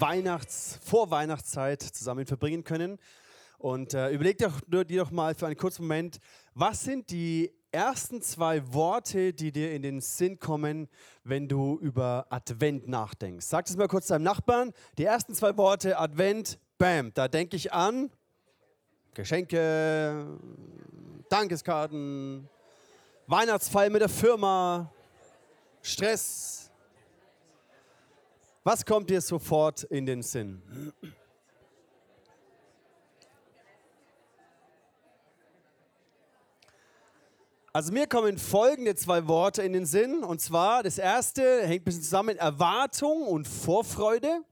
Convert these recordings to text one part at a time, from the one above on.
Weihnachts-, Vorweihnachtszeit zusammen verbringen können. Und äh, überleg dir doch mal für einen kurzen Moment, was sind die ersten zwei Worte, die dir in den Sinn kommen, wenn du über Advent nachdenkst? Sag das mal kurz deinem Nachbarn. Die ersten zwei Worte, Advent, bam, da denke ich an Geschenke, Dankeskarten, Weihnachtsfeier mit der Firma, Stress. Was kommt dir sofort in den Sinn? Also mir kommen folgende zwei Worte in den Sinn. Und zwar das erste hängt ein bisschen zusammen mit Erwartung und Vorfreude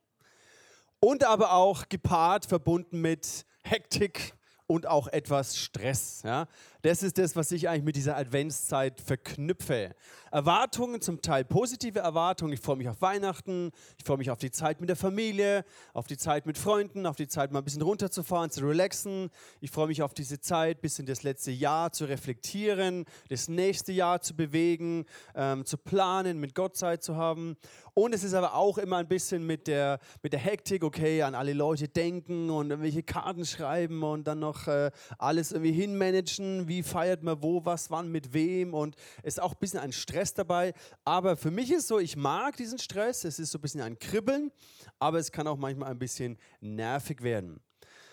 und aber auch gepaart, verbunden mit Hektik und auch etwas Stress. Ja? Das ist das, was ich eigentlich mit dieser Adventszeit verknüpfe. Erwartungen, zum Teil positive Erwartungen. Ich freue mich auf Weihnachten, ich freue mich auf die Zeit mit der Familie, auf die Zeit mit Freunden, auf die Zeit mal ein bisschen runterzufahren, zu relaxen. Ich freue mich auf diese Zeit, bis in das letzte Jahr zu reflektieren, das nächste Jahr zu bewegen, ähm, zu planen, mit Gott Zeit zu haben. Und es ist aber auch immer ein bisschen mit der, mit der Hektik, okay, an alle Leute denken und irgendwelche Karten schreiben und dann noch äh, alles irgendwie hinmanagen wie feiert man wo, was, wann, mit wem und es ist auch ein bisschen ein Stress dabei. Aber für mich ist so, ich mag diesen Stress, es ist so ein bisschen ein Kribbeln, aber es kann auch manchmal ein bisschen nervig werden.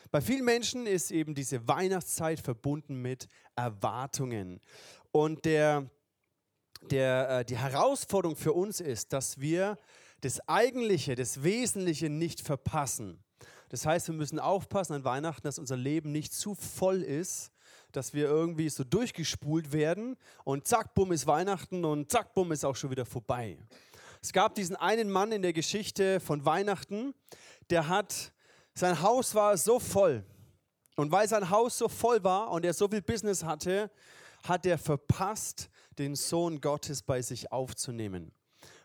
Bei vielen Menschen ist eben diese Weihnachtszeit verbunden mit Erwartungen. Und der, der, äh, die Herausforderung für uns ist, dass wir das Eigentliche, das Wesentliche nicht verpassen. Das heißt, wir müssen aufpassen an Weihnachten, dass unser Leben nicht zu voll ist dass wir irgendwie so durchgespult werden und zack, bumm ist Weihnachten und zack, bumm ist auch schon wieder vorbei. Es gab diesen einen Mann in der Geschichte von Weihnachten, der hat, sein Haus war so voll. Und weil sein Haus so voll war und er so viel Business hatte, hat er verpasst, den Sohn Gottes bei sich aufzunehmen,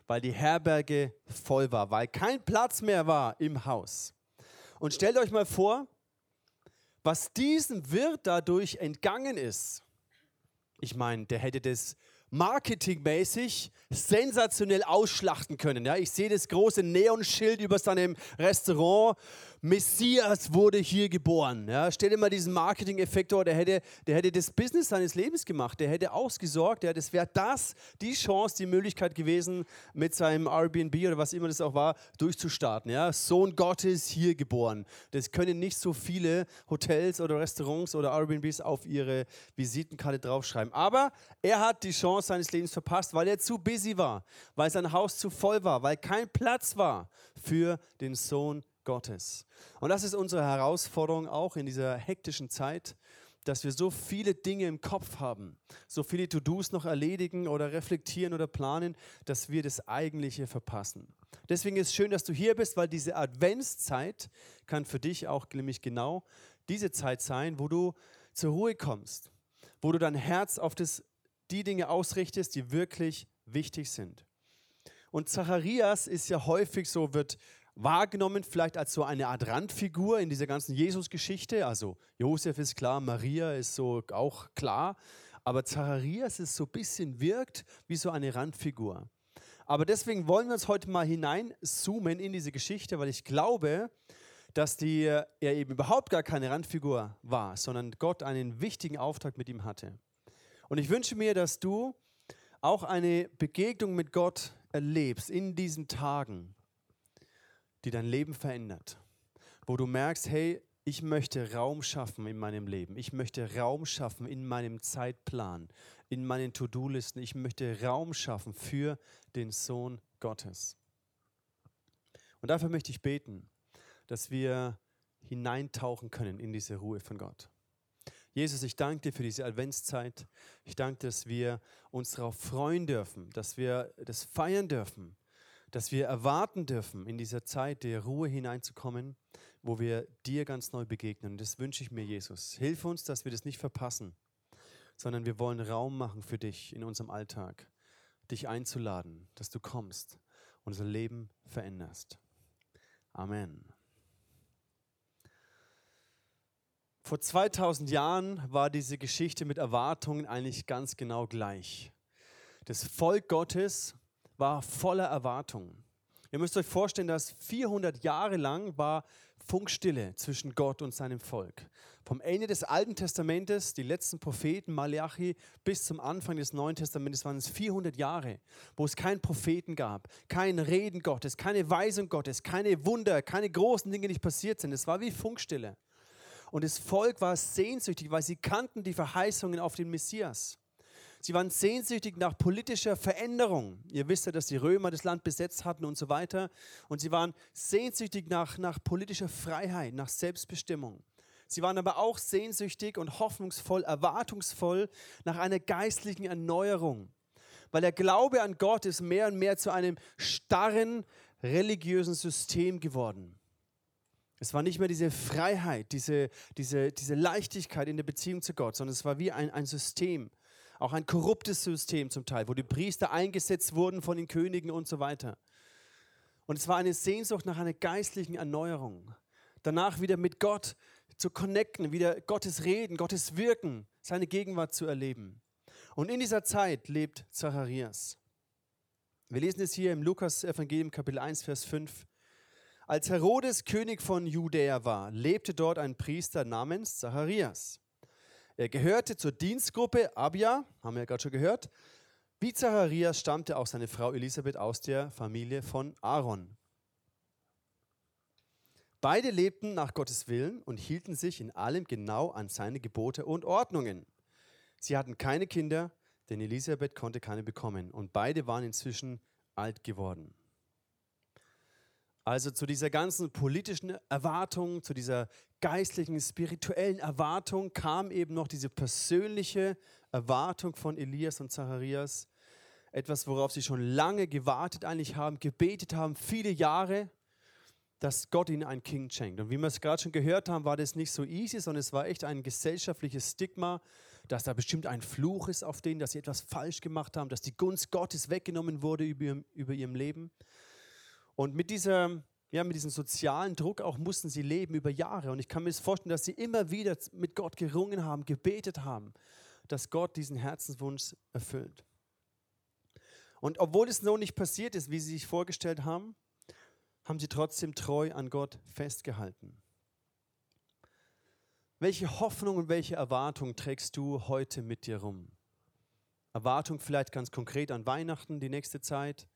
weil die Herberge voll war, weil kein Platz mehr war im Haus. Und stellt euch mal vor, was diesem Wirt dadurch entgangen ist, ich meine, der hätte das marketingmäßig sensationell ausschlachten können. Ja, ich sehe das große Neonschild über seinem Restaurant Messias wurde hier geboren. Ja, stell dir mal diesen Marketing-Effekt vor, der hätte, der hätte das Business seines Lebens gemacht, der hätte ausgesorgt, ja, das wäre das, die Chance, die Möglichkeit gewesen, mit seinem Airbnb oder was immer das auch war, durchzustarten. Ja. Sohn Gottes hier geboren. Das können nicht so viele Hotels oder Restaurants oder Airbnbs auf ihre Visitenkarte draufschreiben. Aber er hat die Chance seines Lebens verpasst, weil er zu busy war, weil sein Haus zu voll war, weil kein Platz war für den Sohn Gottes. Und das ist unsere Herausforderung auch in dieser hektischen Zeit, dass wir so viele Dinge im Kopf haben, so viele To-Dos noch erledigen oder reflektieren oder planen, dass wir das Eigentliche verpassen. Deswegen ist es schön, dass du hier bist, weil diese Adventszeit kann für dich auch nämlich genau diese Zeit sein, wo du zur Ruhe kommst, wo du dein Herz auf das, die Dinge ausrichtest, die wirklich wichtig sind. Und Zacharias ist ja häufig so, wird wahrgenommen, vielleicht als so eine Art Randfigur in dieser ganzen Jesus-Geschichte. Also Josef ist klar, Maria ist so auch klar, aber Zacharias ist so ein bisschen wirkt wie so eine Randfigur. Aber deswegen wollen wir uns heute mal hineinzoomen in diese Geschichte, weil ich glaube, dass die, er eben überhaupt gar keine Randfigur war, sondern Gott einen wichtigen Auftrag mit ihm hatte. Und ich wünsche mir, dass du auch eine Begegnung mit Gott erlebst in diesen Tagen, die dein Leben verändert. Wo du merkst, hey, ich möchte Raum schaffen in meinem Leben. Ich möchte Raum schaffen in meinem Zeitplan, in meinen To-Do-Listen. Ich möchte Raum schaffen für den Sohn Gottes. Und dafür möchte ich beten, dass wir hineintauchen können in diese Ruhe von Gott. Jesus, ich danke dir für diese Adventszeit. Ich danke, dass wir uns darauf freuen dürfen, dass wir das feiern dürfen, dass wir erwarten dürfen, in dieser Zeit der Ruhe hineinzukommen, wo wir dir ganz neu begegnen. Und das wünsche ich mir, Jesus. Hilf uns, dass wir das nicht verpassen, sondern wir wollen Raum machen für dich in unserem Alltag, dich einzuladen, dass du kommst unser Leben veränderst. Amen. Vor 2000 Jahren war diese Geschichte mit Erwartungen eigentlich ganz genau gleich. Das Volk Gottes war voller Erwartungen. Ihr müsst euch vorstellen, dass 400 Jahre lang war Funkstille zwischen Gott und seinem Volk. Vom Ende des Alten Testamentes, die letzten Propheten, Malachi, bis zum Anfang des Neuen Testamentes waren es 400 Jahre, wo es keinen Propheten gab, kein Reden Gottes, keine Weisung Gottes, keine Wunder, keine großen Dinge, die nicht passiert sind. Es war wie Funkstille. Und das Volk war sehnsüchtig, weil sie kannten die Verheißungen auf den Messias. Sie waren sehnsüchtig nach politischer Veränderung. Ihr wisst ja, dass die Römer das Land besetzt hatten und so weiter. Und sie waren sehnsüchtig nach, nach politischer Freiheit, nach Selbstbestimmung. Sie waren aber auch sehnsüchtig und hoffnungsvoll, erwartungsvoll nach einer geistlichen Erneuerung. Weil der Glaube an Gott ist mehr und mehr zu einem starren religiösen System geworden. Es war nicht mehr diese Freiheit, diese, diese, diese Leichtigkeit in der Beziehung zu Gott, sondern es war wie ein, ein System, auch ein korruptes System zum Teil, wo die Priester eingesetzt wurden von den Königen und so weiter. Und es war eine Sehnsucht nach einer geistlichen Erneuerung. Danach wieder mit Gott zu connecten, wieder Gottes Reden, Gottes Wirken, seine Gegenwart zu erleben. Und in dieser Zeit lebt Zacharias. Wir lesen es hier im Lukas Evangelium Kapitel 1 Vers 5. Als Herodes König von Judäa war, lebte dort ein Priester namens Zacharias. Er gehörte zur Dienstgruppe Abia, haben wir ja gerade schon gehört. Wie Zacharias stammte auch seine Frau Elisabeth aus der Familie von Aaron. Beide lebten nach Gottes Willen und hielten sich in allem genau an seine Gebote und Ordnungen. Sie hatten keine Kinder, denn Elisabeth konnte keine bekommen und beide waren inzwischen alt geworden. Also zu dieser ganzen politischen Erwartung, zu dieser geistlichen, spirituellen Erwartung kam eben noch diese persönliche Erwartung von Elias und Zacharias. Etwas, worauf sie schon lange gewartet eigentlich haben, gebetet haben, viele Jahre, dass Gott ihnen ein Kind schenkt. Und wie wir es gerade schon gehört haben, war das nicht so easy, sondern es war echt ein gesellschaftliches Stigma, dass da bestimmt ein Fluch ist auf denen, dass sie etwas falsch gemacht haben, dass die Gunst Gottes weggenommen wurde über, über ihrem Leben. Und mit, dieser, ja, mit diesem sozialen Druck auch mussten sie leben über Jahre. Und ich kann mir vorstellen, dass sie immer wieder mit Gott gerungen haben, gebetet haben, dass Gott diesen Herzenswunsch erfüllt. Und obwohl es noch nicht passiert ist, wie sie sich vorgestellt haben, haben sie trotzdem treu an Gott festgehalten. Welche Hoffnung und welche Erwartung trägst du heute mit dir rum? Erwartung vielleicht ganz konkret an Weihnachten, die nächste Zeit,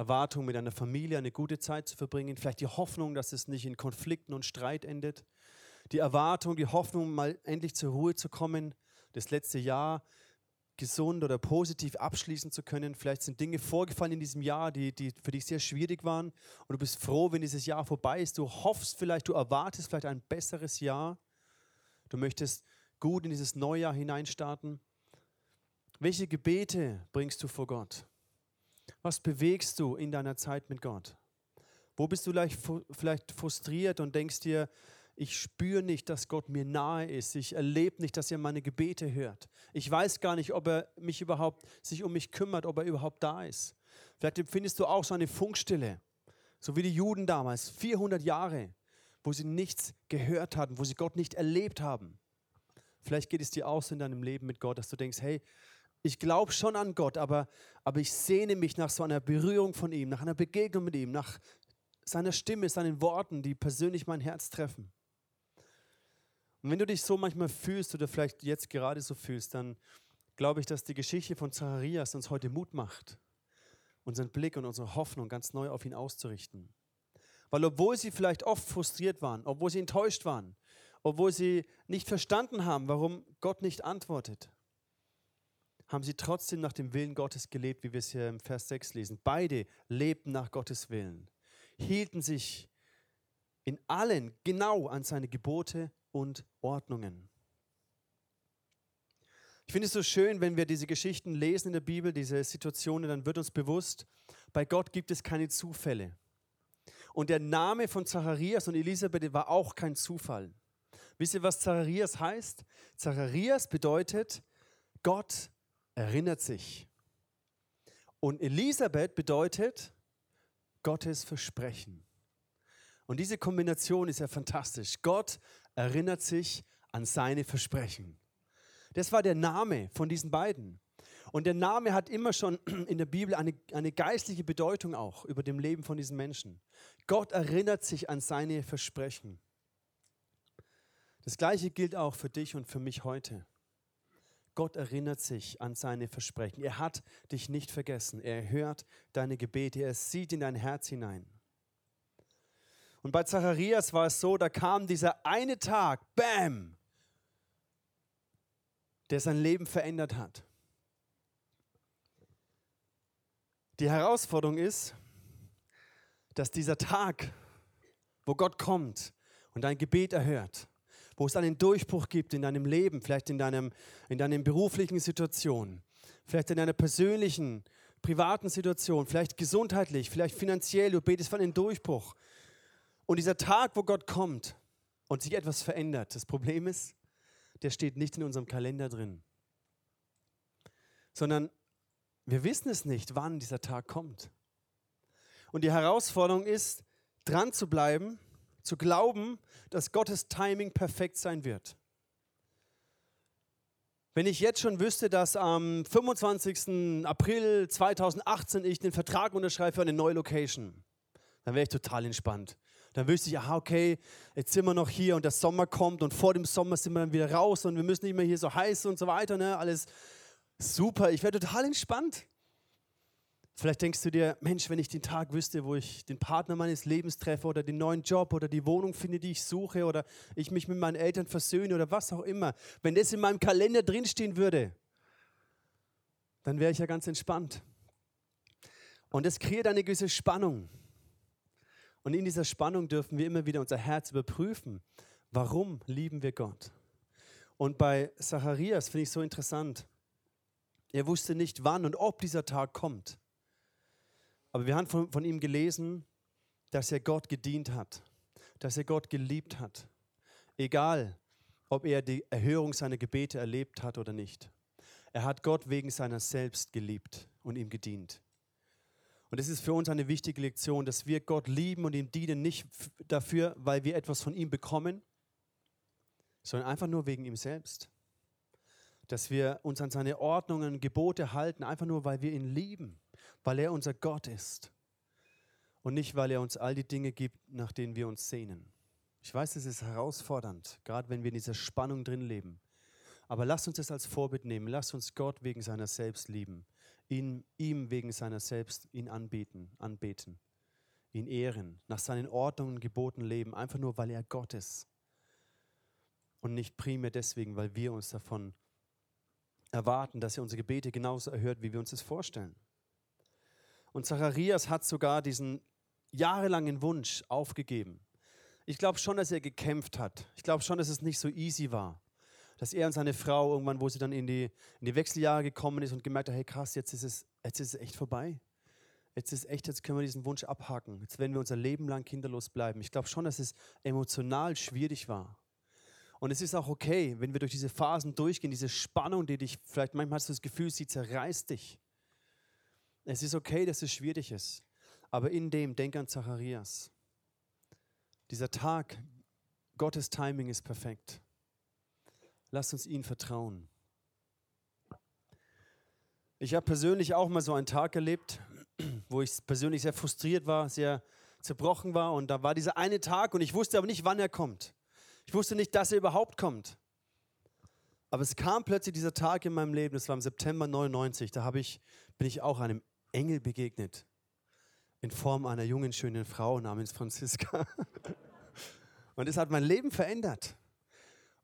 Erwartung, mit einer Familie eine gute Zeit zu verbringen, vielleicht die Hoffnung, dass es nicht in Konflikten und Streit endet, die Erwartung, die Hoffnung, mal endlich zur Ruhe zu kommen, das letzte Jahr gesund oder positiv abschließen zu können. Vielleicht sind Dinge vorgefallen in diesem Jahr, die, die für dich sehr schwierig waren und du bist froh, wenn dieses Jahr vorbei ist. Du hoffst vielleicht, du erwartest vielleicht ein besseres Jahr. Du möchtest gut in dieses neue Jahr hineinstarten. Welche Gebete bringst du vor Gott? Was bewegst du in deiner Zeit mit Gott? Wo bist du vielleicht frustriert und denkst dir, ich spüre nicht, dass Gott mir nahe ist. Ich erlebe nicht, dass er meine Gebete hört. Ich weiß gar nicht, ob er mich überhaupt sich um mich kümmert, ob er überhaupt da ist. Vielleicht empfindest du auch so eine Funkstille, so wie die Juden damals, 400 Jahre, wo sie nichts gehört hatten, wo sie Gott nicht erlebt haben. Vielleicht geht es dir auch so in deinem Leben mit Gott, dass du denkst, hey, ich glaube schon an Gott, aber, aber ich sehne mich nach so einer Berührung von ihm, nach einer Begegnung mit ihm, nach seiner Stimme, seinen Worten, die persönlich mein Herz treffen. Und wenn du dich so manchmal fühlst oder vielleicht jetzt gerade so fühlst, dann glaube ich, dass die Geschichte von Zacharias uns heute Mut macht, unseren Blick und unsere Hoffnung ganz neu auf ihn auszurichten. Weil obwohl sie vielleicht oft frustriert waren, obwohl sie enttäuscht waren, obwohl sie nicht verstanden haben, warum Gott nicht antwortet, haben sie trotzdem nach dem Willen Gottes gelebt, wie wir es hier im Vers 6 lesen. Beide lebten nach Gottes Willen, hielten sich in allen genau an seine Gebote und Ordnungen. Ich finde es so schön, wenn wir diese Geschichten lesen in der Bibel, diese Situationen, dann wird uns bewusst, bei Gott gibt es keine Zufälle. Und der Name von Zacharias und Elisabeth war auch kein Zufall. Wisst ihr, was Zacharias heißt? Zacharias bedeutet, Gott erinnert sich. Und Elisabeth bedeutet Gottes Versprechen. Und diese Kombination ist ja fantastisch. Gott erinnert sich an seine Versprechen. Das war der Name von diesen beiden. Und der Name hat immer schon in der Bibel eine, eine geistliche Bedeutung auch über dem Leben von diesen Menschen. Gott erinnert sich an seine Versprechen. Das gleiche gilt auch für dich und für mich heute. Gott erinnert sich an seine Versprechen. Er hat dich nicht vergessen. Er hört deine Gebete. Er sieht in dein Herz hinein. Und bei Zacharias war es so, da kam dieser eine Tag, bam, der sein Leben verändert hat. Die Herausforderung ist, dass dieser Tag, wo Gott kommt und dein Gebet erhört, wo es einen Durchbruch gibt in deinem Leben, vielleicht in, deinem, in deinen beruflichen Situation, vielleicht in deiner persönlichen, privaten Situation, vielleicht gesundheitlich, vielleicht finanziell, du betest für einen Durchbruch. Und dieser Tag, wo Gott kommt und sich etwas verändert, das Problem ist, der steht nicht in unserem Kalender drin, sondern wir wissen es nicht, wann dieser Tag kommt. Und die Herausforderung ist, dran zu bleiben, zu glauben, dass Gottes Timing perfekt sein wird. Wenn ich jetzt schon wüsste, dass am 25. April 2018 ich den Vertrag unterschreibe für eine neue Location, dann wäre ich total entspannt. Dann wüsste ich, aha, okay, jetzt sind wir noch hier und der Sommer kommt und vor dem Sommer sind wir dann wieder raus und wir müssen nicht mehr hier so heiß und so weiter. Ne? Alles super, ich wäre total entspannt. Vielleicht denkst du dir, Mensch, wenn ich den Tag wüsste, wo ich den Partner meines Lebens treffe oder den neuen Job oder die Wohnung finde, die ich suche oder ich mich mit meinen Eltern versöhne oder was auch immer, wenn das in meinem Kalender drinstehen würde, dann wäre ich ja ganz entspannt. Und das kreiert eine gewisse Spannung. Und in dieser Spannung dürfen wir immer wieder unser Herz überprüfen. Warum lieben wir Gott? Und bei Zacharias finde ich so interessant. Er wusste nicht, wann und ob dieser Tag kommt. Aber wir haben von, von ihm gelesen, dass er Gott gedient hat, dass er Gott geliebt hat. Egal, ob er die Erhörung seiner Gebete erlebt hat oder nicht. Er hat Gott wegen seiner selbst geliebt und ihm gedient. Und es ist für uns eine wichtige Lektion, dass wir Gott lieben und ihm dienen, nicht dafür, weil wir etwas von ihm bekommen, sondern einfach nur wegen ihm selbst. Dass wir uns an seine Ordnungen, und Gebote halten, einfach nur, weil wir ihn lieben weil er unser Gott ist und nicht, weil er uns all die Dinge gibt, nach denen wir uns sehnen. Ich weiß, es ist herausfordernd, gerade wenn wir in dieser Spannung drin leben. Aber lasst uns das als Vorbild nehmen. Lasst uns Gott wegen seiner selbst lieben. Ihn, ihm wegen seiner selbst ihn anbeten, anbeten. Ihn ehren. Nach seinen Ordnungen und Geboten leben. Einfach nur, weil er Gott ist. Und nicht primär deswegen, weil wir uns davon erwarten, dass er unsere Gebete genauso erhört, wie wir uns das vorstellen. Und Zacharias hat sogar diesen jahrelangen Wunsch aufgegeben. Ich glaube schon, dass er gekämpft hat. Ich glaube schon, dass es nicht so easy war. Dass er und seine Frau irgendwann, wo sie dann in die, in die Wechseljahre gekommen ist und gemerkt hat, hey krass, jetzt ist, es, jetzt ist es echt vorbei. Jetzt ist echt, jetzt können wir diesen Wunsch abhaken. Jetzt werden wir unser Leben lang kinderlos bleiben. Ich glaube schon, dass es emotional schwierig war. Und es ist auch okay, wenn wir durch diese Phasen durchgehen, diese Spannung, die dich, vielleicht manchmal hast du das Gefühl, sie zerreißt dich. Es ist okay, dass es schwierig ist. Aber in dem, denk an Zacharias. Dieser Tag, Gottes Timing ist perfekt. Lass uns ihm vertrauen. Ich habe persönlich auch mal so einen Tag erlebt, wo ich persönlich sehr frustriert war, sehr zerbrochen war. Und da war dieser eine Tag und ich wusste aber nicht, wann er kommt. Ich wusste nicht, dass er überhaupt kommt. Aber es kam plötzlich dieser Tag in meinem Leben, das war im September 99, da ich, bin ich auch einem Engel begegnet in Form einer jungen, schönen Frau namens Franziska. Und es hat mein Leben verändert.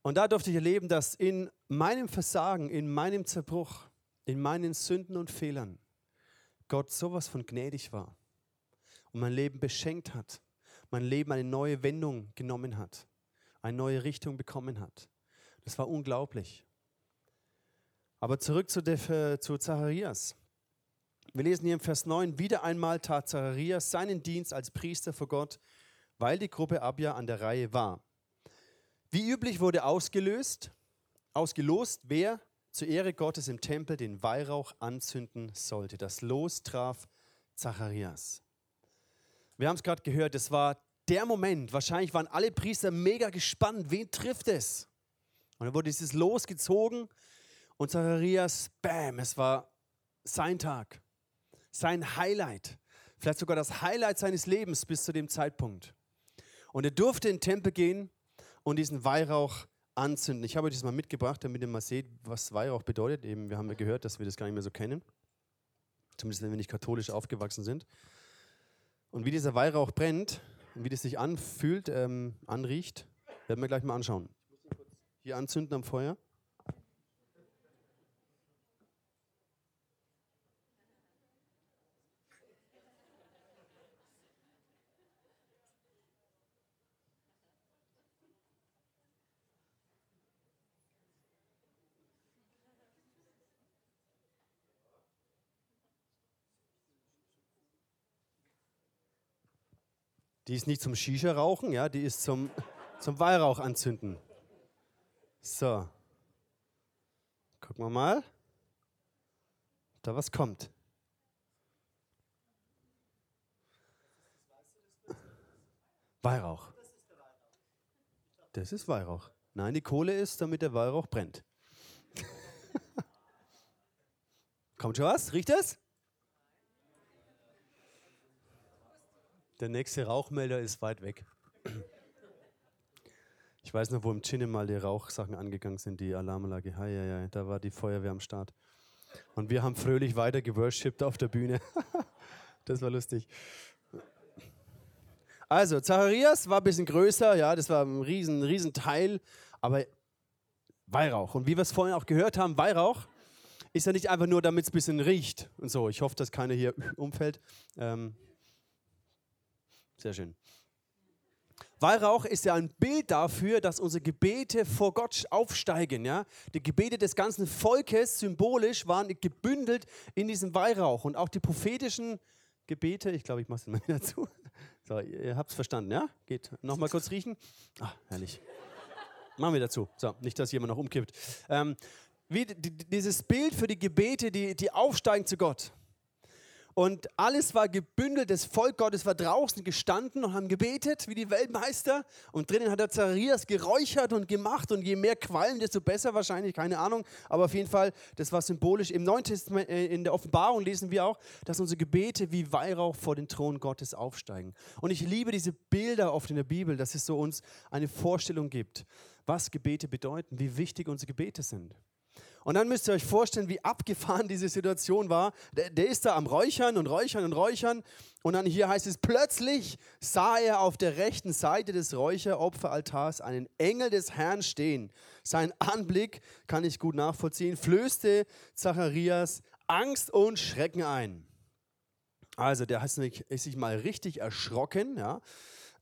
Und da durfte ich erleben, dass in meinem Versagen, in meinem Zerbruch, in meinen Sünden und Fehlern Gott sowas von gnädig war und mein Leben beschenkt hat, mein Leben eine neue Wendung genommen hat, eine neue Richtung bekommen hat. Das war unglaublich. Aber zurück zu, zu Zacharias. Wir lesen hier im Vers 9, wieder einmal tat Zacharias seinen Dienst als Priester vor Gott, weil die Gruppe Abja an der Reihe war. Wie üblich wurde ausgelöst, ausgelost, wer zur Ehre Gottes im Tempel den Weihrauch anzünden sollte. Das Los traf Zacharias. Wir haben es gerade gehört, es war der Moment, wahrscheinlich waren alle Priester mega gespannt, wen trifft es? Und dann wurde dieses Los gezogen und Zacharias, bam, es war sein Tag, sein Highlight, vielleicht sogar das Highlight seines Lebens bis zu dem Zeitpunkt. Und er durfte in den Tempel gehen und diesen Weihrauch anzünden. Ich habe euch das mal mitgebracht, damit ihr mal seht, was Weihrauch bedeutet. Eben, wir haben ja gehört, dass wir das gar nicht mehr so kennen. Zumindest wenn wir nicht katholisch aufgewachsen sind. Und wie dieser Weihrauch brennt und wie das sich anfühlt, ähm, anriecht, werden wir gleich mal anschauen. Hier anzünden am Feuer. Die ist nicht zum Shisha-Rauchen, ja, die ist zum, zum Weihrauch anzünden. So. Gucken wir mal, ob da was kommt. Weihrauch. Das ist Weihrauch. Nein, die Kohle ist, damit der Weihrauch brennt. Kommt schon was? Riecht es? Der nächste Rauchmelder ist weit weg. Ich weiß noch, wo im Chinne mal die Rauchsachen angegangen sind, die Alarmanlage. Hei, hei, hei, da war die Feuerwehr am Start. Und wir haben fröhlich weiter geworshipped auf der Bühne. das war lustig. Also, Zacharias war ein bisschen größer, ja, das war ein riesen, riesen Teil, aber Weihrauch. Und wie wir es vorhin auch gehört haben, Weihrauch ist ja nicht einfach nur, damit es ein bisschen riecht und so. Ich hoffe, dass keiner hier umfällt. Ähm, sehr schön. Weihrauch ist ja ein Bild dafür, dass unsere Gebete vor Gott aufsteigen. Ja? Die Gebete des ganzen Volkes symbolisch waren gebündelt in diesem Weihrauch. Und auch die prophetischen Gebete, ich glaube, ich mache es mal wieder zu. So, ihr habt es verstanden, ja? Geht. Nochmal kurz riechen. Ah, herrlich. Machen wir dazu. So, nicht, dass jemand noch umkippt. Ähm, wie, dieses Bild für die Gebete, die, die aufsteigen zu Gott. Und alles war gebündelt, das Volk Gottes war draußen gestanden und haben gebetet wie die Weltmeister. Und drinnen hat der Zacharias geräuchert und gemacht. Und je mehr Qualm, desto besser wahrscheinlich, keine Ahnung. Aber auf jeden Fall, das war symbolisch. Im Neuen Testament, äh, in der Offenbarung lesen wir auch, dass unsere Gebete wie Weihrauch vor den Thron Gottes aufsteigen. Und ich liebe diese Bilder oft in der Bibel, dass es so uns eine Vorstellung gibt, was Gebete bedeuten, wie wichtig unsere Gebete sind. Und dann müsst ihr euch vorstellen, wie abgefahren diese Situation war. Der, der, ist da am Räuchern und Räuchern und Räuchern. Und dann hier heißt es, plötzlich sah er auf der rechten Seite des Räucheropferaltars einen Engel des Herrn stehen. Sein Anblick, kann ich gut nachvollziehen, flößte Zacharias Angst und Schrecken ein. Also der hat sich mal richtig erschrocken, ja.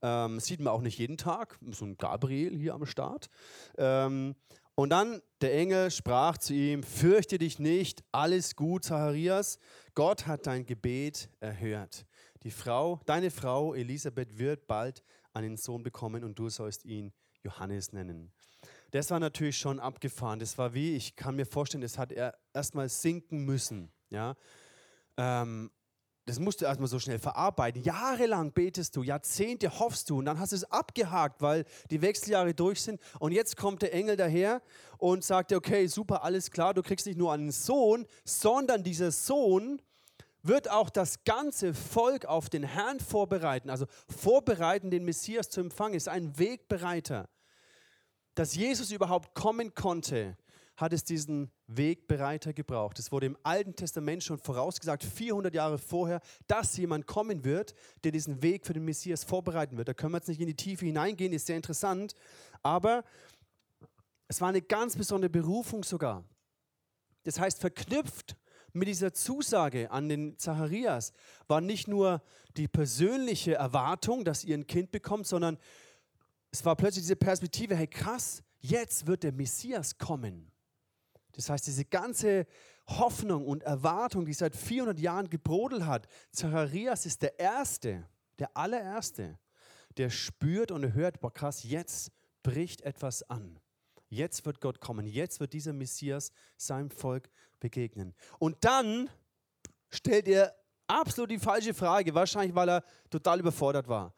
Ähm, sieht man auch nicht jeden Tag, so ein Gabriel hier am Start. Ähm, und dann der Engel sprach zu ihm, fürchte dich nicht, alles gut, Zacharias, Gott hat dein Gebet erhört. Die Frau, deine Frau Elisabeth wird bald einen Sohn bekommen und du sollst ihn Johannes nennen. Das war natürlich schon abgefahren. Das war wie, ich kann mir vorstellen, das hat er erstmal sinken müssen. Ja? Ähm, das musst du erstmal so schnell verarbeiten. Jahrelang betest du, Jahrzehnte hoffst du und dann hast du es abgehakt, weil die Wechseljahre durch sind. Und jetzt kommt der Engel daher und sagt dir, okay, super, alles klar, du kriegst nicht nur einen Sohn, sondern dieser Sohn wird auch das ganze Volk auf den Herrn vorbereiten. Also vorbereiten, den Messias zu empfangen, ist ein Wegbereiter. Dass Jesus überhaupt kommen konnte, hat es diesen Wegbereiter gebraucht. Es wurde im Alten Testament schon vorausgesagt, 400 Jahre vorher, dass jemand kommen wird, der diesen Weg für den Messias vorbereiten wird. Da können wir jetzt nicht in die Tiefe hineingehen, ist sehr interessant. Aber es war eine ganz besondere Berufung sogar. Das heißt, verknüpft mit dieser Zusage an den Zacharias war nicht nur die persönliche Erwartung, dass ihr ein Kind bekommt, sondern es war plötzlich diese Perspektive, hey krass, jetzt wird der Messias kommen. Das heißt, diese ganze Hoffnung und Erwartung, die seit 400 Jahren gebrodelt hat, Zacharias ist der Erste, der allererste, der spürt und hört, boah krass, jetzt bricht etwas an. Jetzt wird Gott kommen, jetzt wird dieser Messias seinem Volk begegnen. Und dann stellt er absolut die falsche Frage, wahrscheinlich weil er total überfordert war.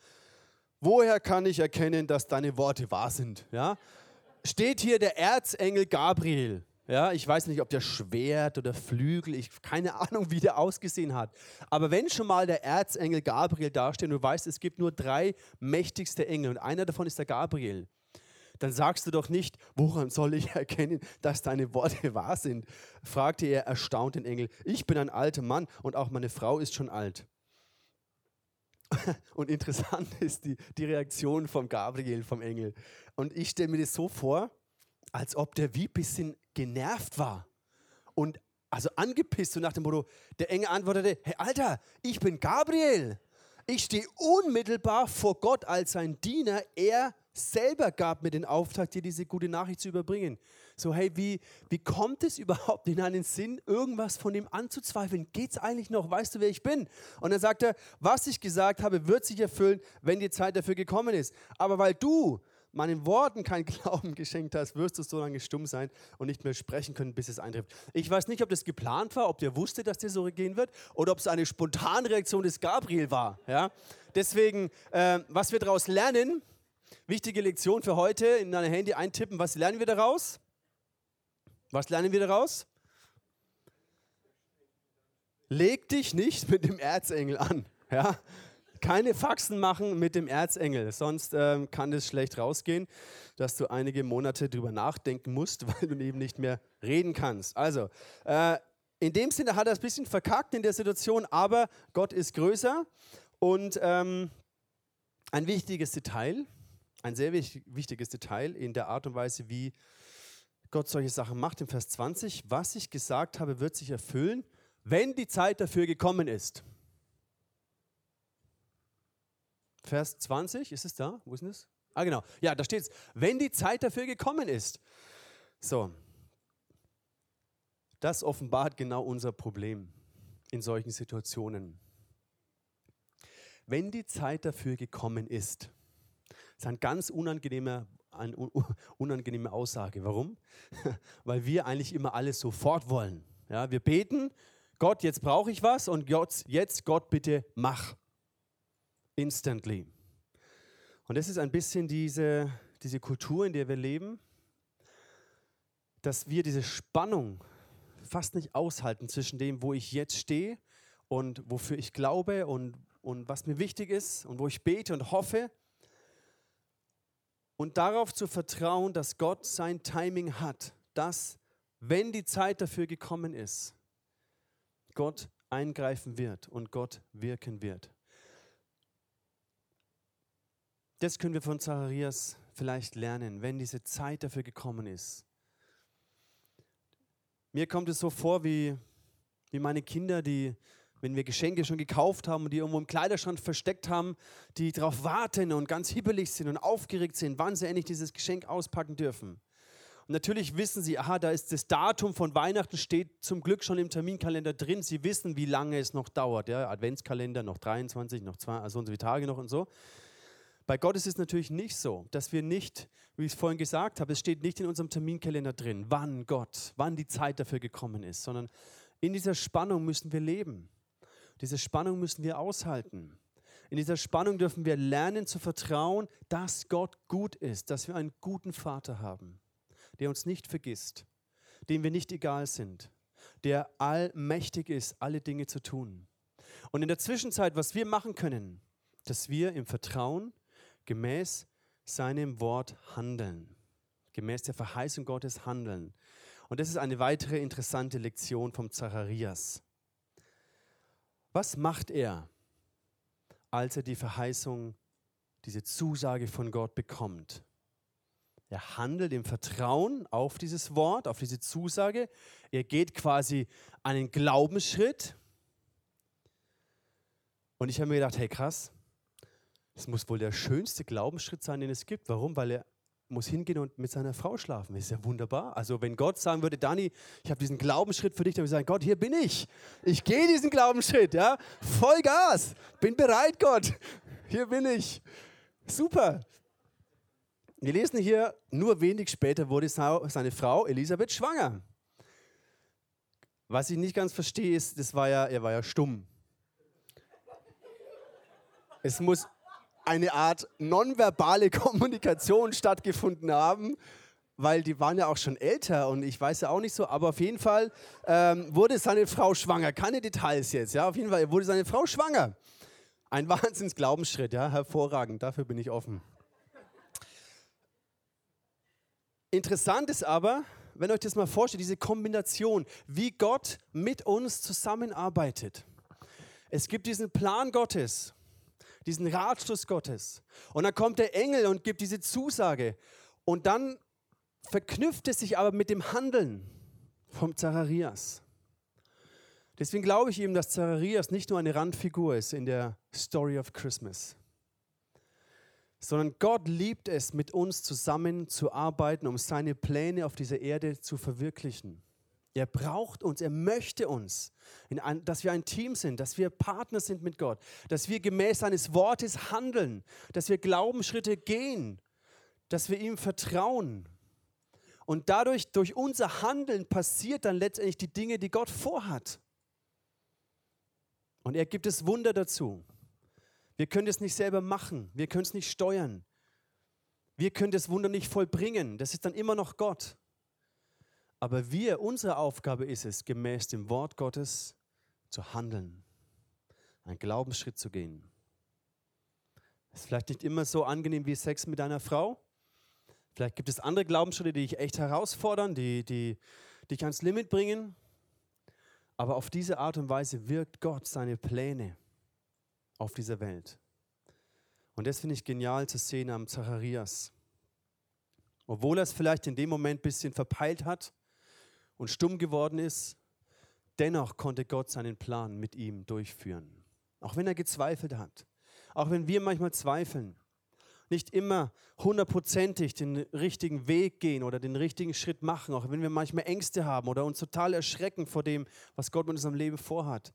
Woher kann ich erkennen, dass deine Worte wahr sind? Ja? Steht hier der Erzengel Gabriel Ja, ich weiß nicht, ob der Schwert oder Flügel, ich keine Ahnung, wie der ausgesehen hat. Aber wenn schon mal der Erzengel Gabriel dasteht und du weißt, es gibt nur drei mächtigste Engel und einer davon ist der Gabriel, dann sagst du doch nicht, woran soll ich erkennen, dass deine Worte wahr sind? fragte er erstaunt den Engel. Ich bin ein alter Mann und auch meine Frau ist schon alt. Und interessant ist die, die Reaktion von Gabriel, vom Engel. Und ich stelle mir das so vor, als ob der wie ein bisschen genervt war und also angepisst so nach dem Motto, der Engel antwortete, hey Alter, ich bin Gabriel. Ich stehe unmittelbar vor Gott als sein Diener. Er selber gab mir den Auftrag, dir diese gute Nachricht zu überbringen. So, hey, wie, wie kommt es überhaupt in einen Sinn, irgendwas von ihm anzuzweifeln? Geht es eigentlich noch? Weißt du, wer ich bin? Und dann sagt er, was ich gesagt habe, wird sich erfüllen, wenn die Zeit dafür gekommen ist. Aber weil du meinen Worten kein Glauben geschenkt hast, wirst du so lange stumm sein und nicht mehr sprechen können, bis es eintrifft. Ich weiß nicht, ob das geplant war, ob der wusste, dass das so gehen wird oder ob es eine spontane Reaktion des Gabriel war. Ja? Deswegen, äh, was wir daraus lernen, wichtige Lektion für heute, in dein Handy eintippen, was lernen wir daraus? Was lernen wir daraus? Leg dich nicht mit dem Erzengel an. Ja? Keine Faxen machen mit dem Erzengel, sonst ähm, kann es schlecht rausgehen, dass du einige Monate drüber nachdenken musst, weil du eben nicht mehr reden kannst. Also, äh, in dem Sinne hat er es ein bisschen verkackt in der Situation, aber Gott ist größer und ähm, ein wichtiges Detail, ein sehr wichtiges Detail in der Art und Weise, wie Gott solche Sachen macht, im Vers 20, was ich gesagt habe, wird sich erfüllen, wenn die Zeit dafür gekommen ist. Vers 20, ist es da? Wo ist es? Ah, genau. Ja, da steht es, wenn die Zeit dafür gekommen ist. So, das offenbart genau unser Problem in solchen Situationen. Wenn die Zeit dafür gekommen ist, das ist eine ganz unangenehme, eine unangenehme Aussage. Warum? Weil wir eigentlich immer alles sofort wollen. Ja, wir beten, Gott, jetzt brauche ich was und Gott, jetzt Gott, bitte mach instantly. Und das ist ein bisschen diese, diese Kultur, in der wir leben, dass wir diese Spannung fast nicht aushalten zwischen dem, wo ich jetzt stehe und wofür ich glaube und, und was mir wichtig ist und wo ich bete und hoffe. Und darauf zu vertrauen, dass Gott sein Timing hat, dass, wenn die Zeit dafür gekommen ist, Gott eingreifen wird und Gott wirken wird. Das können wir von Zacharias vielleicht lernen, wenn diese Zeit dafür gekommen ist. Mir kommt es so vor wie, wie meine Kinder, die, wenn wir Geschenke schon gekauft haben und die irgendwo im Kleiderschrank versteckt haben, die darauf warten und ganz hibbelig sind und aufgeregt sind, wann sie endlich dieses Geschenk auspacken dürfen. Und natürlich wissen sie, aha, da ist das Datum von Weihnachten, steht zum Glück schon im Terminkalender drin. Sie wissen, wie lange es noch dauert. Ja? Adventskalender, noch 23, noch zwei, also so und so viele Tage noch und so. Bei Gott ist es natürlich nicht so, dass wir nicht, wie ich es vorhin gesagt habe, es steht nicht in unserem Terminkalender drin, wann Gott, wann die Zeit dafür gekommen ist, sondern in dieser Spannung müssen wir leben. Diese Spannung müssen wir aushalten. In dieser Spannung dürfen wir lernen zu vertrauen, dass Gott gut ist, dass wir einen guten Vater haben, der uns nicht vergisst, dem wir nicht egal sind, der allmächtig ist, alle Dinge zu tun. Und in der Zwischenzeit, was wir machen können, dass wir im Vertrauen gemäß seinem Wort handeln. Gemäß der Verheißung Gottes handeln. Und das ist eine weitere interessante Lektion vom Zacharias. Was macht er, als er die Verheißung, diese Zusage von Gott bekommt? Er handelt im Vertrauen auf dieses Wort, auf diese Zusage. Er geht quasi einen Glaubensschritt. Und ich habe mir gedacht, hey krass, das muss wohl der schönste Glaubensschritt sein, den es gibt. Warum? Weil er muss hingehen und mit seiner Frau schlafen. Ist ja wunderbar. Also wenn Gott sagen würde, Dani, ich habe diesen Glaubensschritt für dich, dann würde ich sagen, Gott, hier bin ich. Ich gehe diesen Glaubensschritt, ja. Voll Gas. Bin bereit, Gott. Hier bin ich. Super. Wir lesen hier, nur wenig später wurde seine Frau Elisabeth schwanger. Was ich nicht ganz verstehe, ist, das war ja, er war ja stumm. Es muss eine Art nonverbale Kommunikation stattgefunden haben. weil die waren ja auch schon älter und ich weiß ja auch nicht so, aber auf jeden Fall ähm, wurde seine Frau schwanger. Keine Details jetzt, ja, auf jeden Fall wurde seine Frau schwanger. Ein Wahnsinns-Glaubensschritt, ja, hervorragend, dafür bin ich offen. Interessant ist aber, wenn euch das mal vorstellt, diese Kombination, wie Gott mit uns zusammenarbeitet. Es gibt diesen Plan Gottes, diesen Ratschluss Gottes. Und dann kommt der Engel und gibt diese Zusage. Und dann verknüpft es sich aber mit dem Handeln vom Zacharias. Deswegen glaube ich ihm, dass Zacharias nicht nur eine Randfigur ist in der Story of Christmas, sondern Gott liebt es, mit uns zusammen zu arbeiten, um seine Pläne auf dieser Erde zu verwirklichen. Er braucht uns, er möchte uns, ein, dass wir ein Team sind, dass wir Partner sind mit Gott, dass wir gemäß seines Wortes handeln, dass wir Glaubensschritte gehen, dass wir ihm vertrauen. Und dadurch, durch unser Handeln, passiert dann letztendlich die Dinge, die Gott vorhat. Und er gibt es Wunder dazu. Wir können es nicht selber machen, wir können es nicht steuern. Wir können das Wunder nicht vollbringen, das ist dann immer noch Gott. Aber wir, unsere Aufgabe ist es, gemäß dem Wort Gottes zu handeln, einen Glaubensschritt zu gehen. Ist vielleicht nicht immer so angenehm wie Sex mit einer Frau. Vielleicht gibt es andere Glaubensschritte, die dich echt herausfordern, die, die dich ans Limit bringen. Aber auf diese Art und Weise wirkt Gott seine Pläne auf dieser Welt. Und das finde ich genial zu sehen am Zacharias. Obwohl er es vielleicht in dem Moment ein bisschen verpeilt hat, und stumm geworden ist, dennoch konnte Gott seinen Plan mit ihm durchführen. Auch wenn er gezweifelt hat. Auch wenn wir manchmal zweifeln. Nicht immer hundertprozentig den richtigen Weg gehen oder den richtigen Schritt machen. Auch wenn wir manchmal Ängste haben oder uns total erschrecken vor dem, was Gott mit unserem Leben vorhat.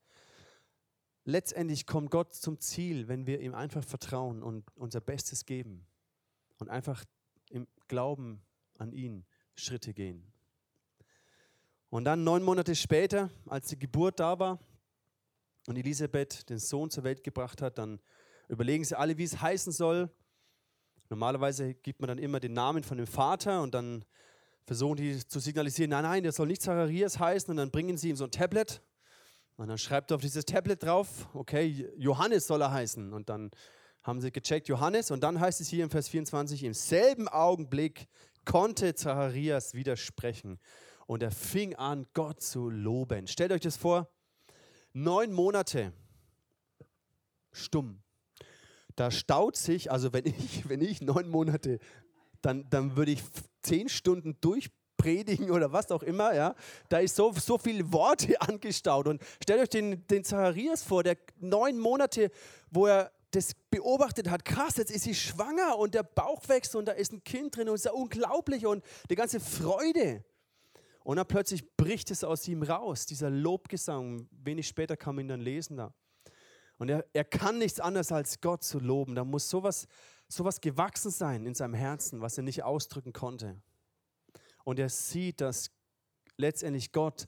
Letztendlich kommt Gott zum Ziel, wenn wir ihm einfach vertrauen und unser Bestes geben. Und einfach im Glauben an ihn Schritte gehen. Und dann neun Monate später, als die Geburt da war und Elisabeth den Sohn zur Welt gebracht hat, dann überlegen sie alle, wie es heißen soll. Normalerweise gibt man dann immer den Namen von dem Vater und dann versuchen die zu signalisieren, nein, nein, der soll nicht Zacharias heißen. Und dann bringen sie ihm so ein Tablet und dann schreibt er auf dieses Tablet drauf, okay, Johannes soll er heißen. Und dann haben sie gecheckt, Johannes. Und dann heißt es hier im Vers 24, im selben Augenblick konnte Zacharias widersprechen und er fing an, Gott zu loben. Stellt euch das vor, neun Monate stumm. Da staut sich, also wenn ich, wenn ich neun Monate, dann, dann würde ich zehn Stunden durchpredigen oder was auch immer, ja. Da ist so, so viele Worte angestaut. Und stellt euch den, den Zacharias vor, der neun Monate, wo er das beobachtet hat, krass, jetzt ist sie schwanger und der Bauch wächst und da ist ein Kind drin und es ist ja unglaublich und die ganze Freude. Und dann plötzlich bricht es aus ihm raus, dieser Lobgesang. Wenig später kann man ihn dann lesen da. Und er, er kann nichts anderes als Gott zu loben. Da muss sowas, sowas gewachsen sein in seinem Herzen, was er nicht ausdrücken konnte. Und er sieht, dass letztendlich Gott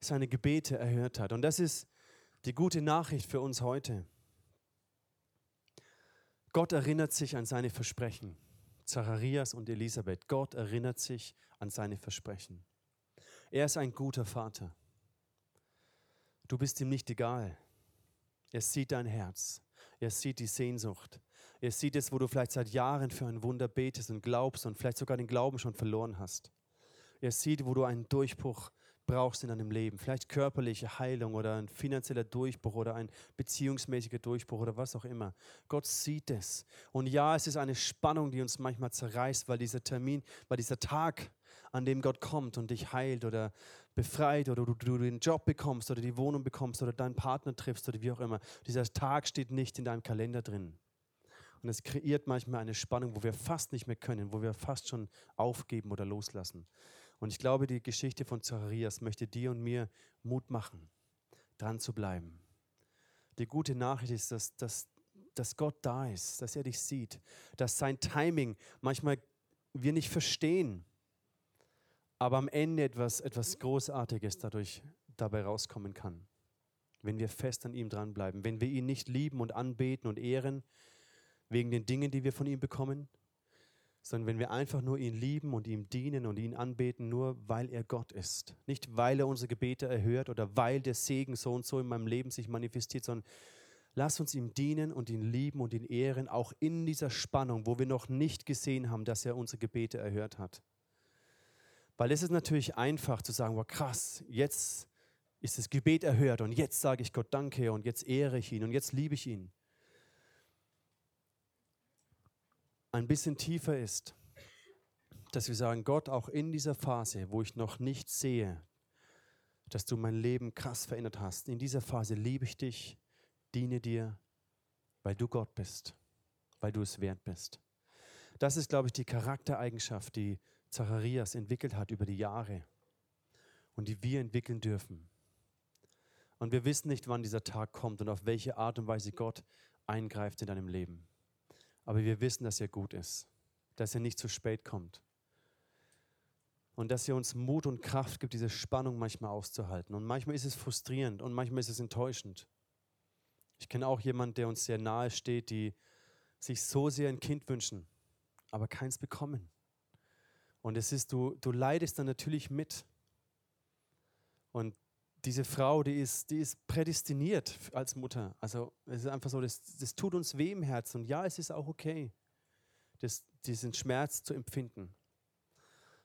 seine Gebete erhört hat. Und das ist die gute Nachricht für uns heute. Gott erinnert sich an seine Versprechen. Zacharias und Elisabeth. Gott erinnert sich an seine Versprechen. Er ist ein guter Vater. Du bist ihm nicht egal. Er sieht dein Herz. Er sieht die Sehnsucht. Er sieht es, wo du vielleicht seit Jahren für ein Wunder betest und glaubst und vielleicht sogar den Glauben schon verloren hast. Er sieht, wo du einen Durchbruch brauchst in deinem Leben. Vielleicht körperliche Heilung oder ein finanzieller Durchbruch oder ein beziehungsmäßiger Durchbruch oder was auch immer. Gott sieht es. Und ja, es ist eine Spannung, die uns manchmal zerreißt, weil dieser Termin, weil dieser Tag an dem Gott kommt und dich heilt oder befreit oder du, du den Job bekommst oder die Wohnung bekommst oder deinen Partner triffst oder wie auch immer. Dieser Tag steht nicht in deinem Kalender drin. Und es kreiert manchmal eine Spannung, wo wir fast nicht mehr können, wo wir fast schon aufgeben oder loslassen. Und ich glaube, die Geschichte von Zacharias möchte dir und mir Mut machen, dran zu bleiben. Die gute Nachricht ist, dass, dass, dass Gott da ist, dass er dich sieht, dass sein Timing manchmal wir nicht verstehen, aber am Ende etwas, etwas Großartiges dadurch dabei rauskommen kann. Wenn wir fest an ihm dranbleiben, wenn wir ihn nicht lieben und anbeten und ehren, wegen den Dingen, die wir von ihm bekommen, sondern wenn wir einfach nur ihn lieben und ihm dienen und ihn anbeten, nur weil er Gott ist. Nicht weil er unsere Gebete erhört oder weil der Segen so und so in meinem Leben sich manifestiert, sondern lass uns ihm dienen und ihn lieben und ihn ehren, auch in dieser Spannung, wo wir noch nicht gesehen haben, dass er unsere Gebete erhört hat. Weil es ist natürlich einfach zu sagen, wow, krass, jetzt ist das Gebet erhört und jetzt sage ich Gott Danke und jetzt ehre ich ihn und jetzt liebe ich ihn. ein bisschen tiefer ist, dass wir sagen, Gott, auch in dieser Phase, wo ich noch nicht sehe, dass du mein Leben krass verändert hast, in dieser Phase liebe ich dich, diene dir, weil du Gott bist, weil du es wert bist. Das ist, glaube ich, die Charaktereigenschaft, die Zacharias entwickelt hat über die Jahre und die wir entwickeln dürfen. Und wir wissen nicht, wann dieser Tag kommt und auf welche Art und Weise Gott eingreift in deinem Leben. Aber wir wissen, dass er gut ist, dass er nicht zu spät kommt. Und dass er uns Mut und Kraft gibt, diese Spannung manchmal auszuhalten. Und manchmal ist es frustrierend und manchmal ist es enttäuschend. Ich kenne auch jemanden, der uns sehr nahe steht, die sich so sehr ein Kind wünschen, aber keins bekommen. Und es ist, du, du leidest dann natürlich mit. Und diese Frau, die ist, die ist prädestiniert als Mutter. Also es ist einfach so, das, das tut uns weh im Herzen. Und ja, es ist auch okay, das, diesen Schmerz zu empfinden.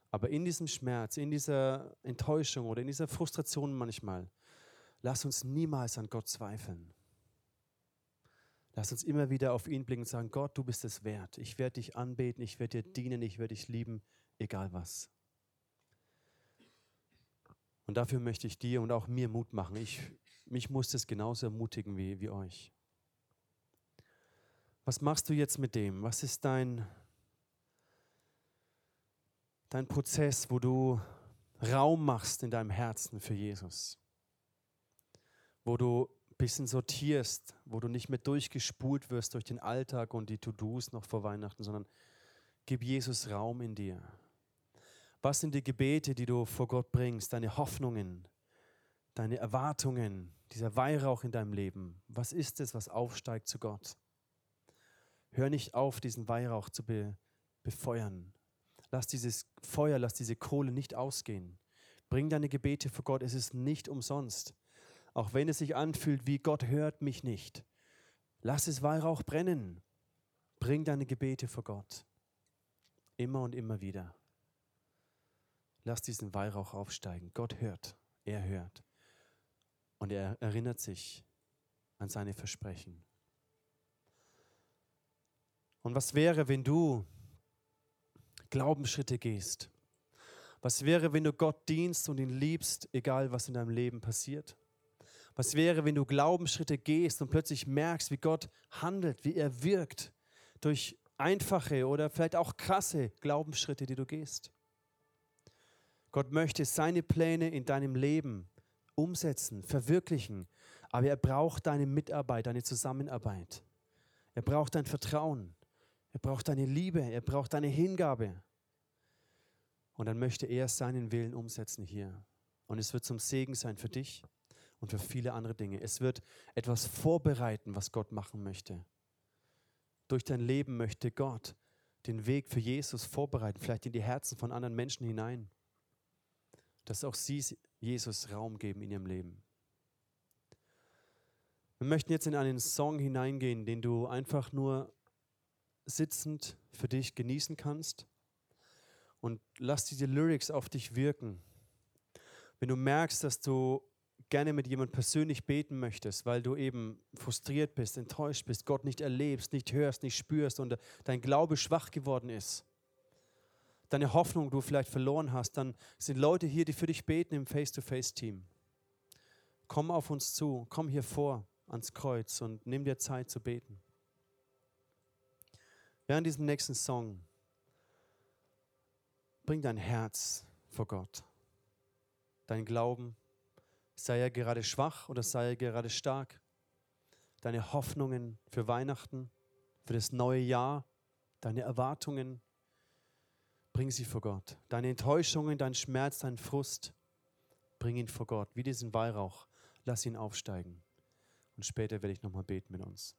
Aber in diesem Schmerz, in dieser Enttäuschung oder in dieser Frustration manchmal, lass uns niemals an Gott zweifeln. Lass uns immer wieder auf ihn blicken und sagen, Gott, du bist es wert. Ich werde dich anbeten, ich werde dir dienen, ich werde dich lieben, egal was. Und dafür möchte ich dir und auch mir Mut machen. Ich, mich muss das genauso ermutigen wie, wie euch. Was machst du jetzt mit dem? Was ist dein, dein Prozess, wo du Raum machst in deinem Herzen für Jesus? Wo du ein bisschen sortierst, wo du nicht mehr durchgespult wirst durch den Alltag und die To-Dos noch vor Weihnachten, sondern gib Jesus Raum in dir. Was sind die Gebete, die du vor Gott bringst, deine Hoffnungen, deine Erwartungen, dieser Weihrauch in deinem Leben? Was ist es, was aufsteigt zu Gott? Hör nicht auf, diesen Weihrauch zu be befeuern. Lass dieses Feuer, lass diese Kohle nicht ausgehen. Bring deine Gebete vor Gott, es ist nicht umsonst. Auch wenn es sich anfühlt, wie Gott hört mich nicht. Lass es Weihrauch brennen. Bring deine Gebete vor Gott. Immer und immer wieder. Lass diesen Weihrauch aufsteigen. Gott hört, er hört. Und er erinnert sich an seine Versprechen. Und was wäre, wenn du Glaubensschritte gehst? Was wäre, wenn du Gott dienst und ihn liebst, egal was in deinem Leben passiert? Was wäre, wenn du Glaubensschritte gehst und plötzlich merkst, wie Gott handelt, wie er wirkt durch einfache oder vielleicht auch krasse Glaubensschritte, die du gehst? Gott möchte seine Pläne in deinem Leben umsetzen, verwirklichen, aber er braucht deine Mitarbeit, deine Zusammenarbeit. Er braucht dein Vertrauen. Er braucht deine Liebe. Er braucht deine Hingabe. Und dann möchte er seinen Willen umsetzen hier. Und es wird zum Segen sein für dich und für viele andere Dinge. Es wird etwas vorbereiten, was Gott machen möchte. Durch dein Leben möchte Gott den Weg für Jesus vorbereiten, vielleicht in die Herzen von anderen Menschen hinein dass auch sie Jesus Raum geben in ihrem Leben. Wir möchten jetzt in einen Song hineingehen, den du einfach nur sitzend für dich genießen kannst. Und lass diese Lyrics auf dich wirken. Wenn du merkst, dass du gerne mit jemandem persönlich beten möchtest, weil du eben frustriert bist, enttäuscht bist, Gott nicht erlebst, nicht hörst, nicht spürst und dein Glaube schwach geworden ist, deine Hoffnung du vielleicht verloren hast, dann sind Leute hier, die für dich beten im Face-to-Face-Team. Komm auf uns zu, komm hier vor ans Kreuz und nimm dir Zeit zu beten. Während diesem nächsten Song, bring dein Herz vor Gott. Dein Glauben, sei er gerade schwach oder sei er gerade stark. Deine Hoffnungen für Weihnachten, für das neue Jahr, deine Erwartungen, Bring sie vor Gott. Deine Enttäuschungen, dein Schmerz, dein Frust, bring ihn vor Gott, wie diesen Weihrauch. Lass ihn aufsteigen. Und später werde ich nochmal beten mit uns.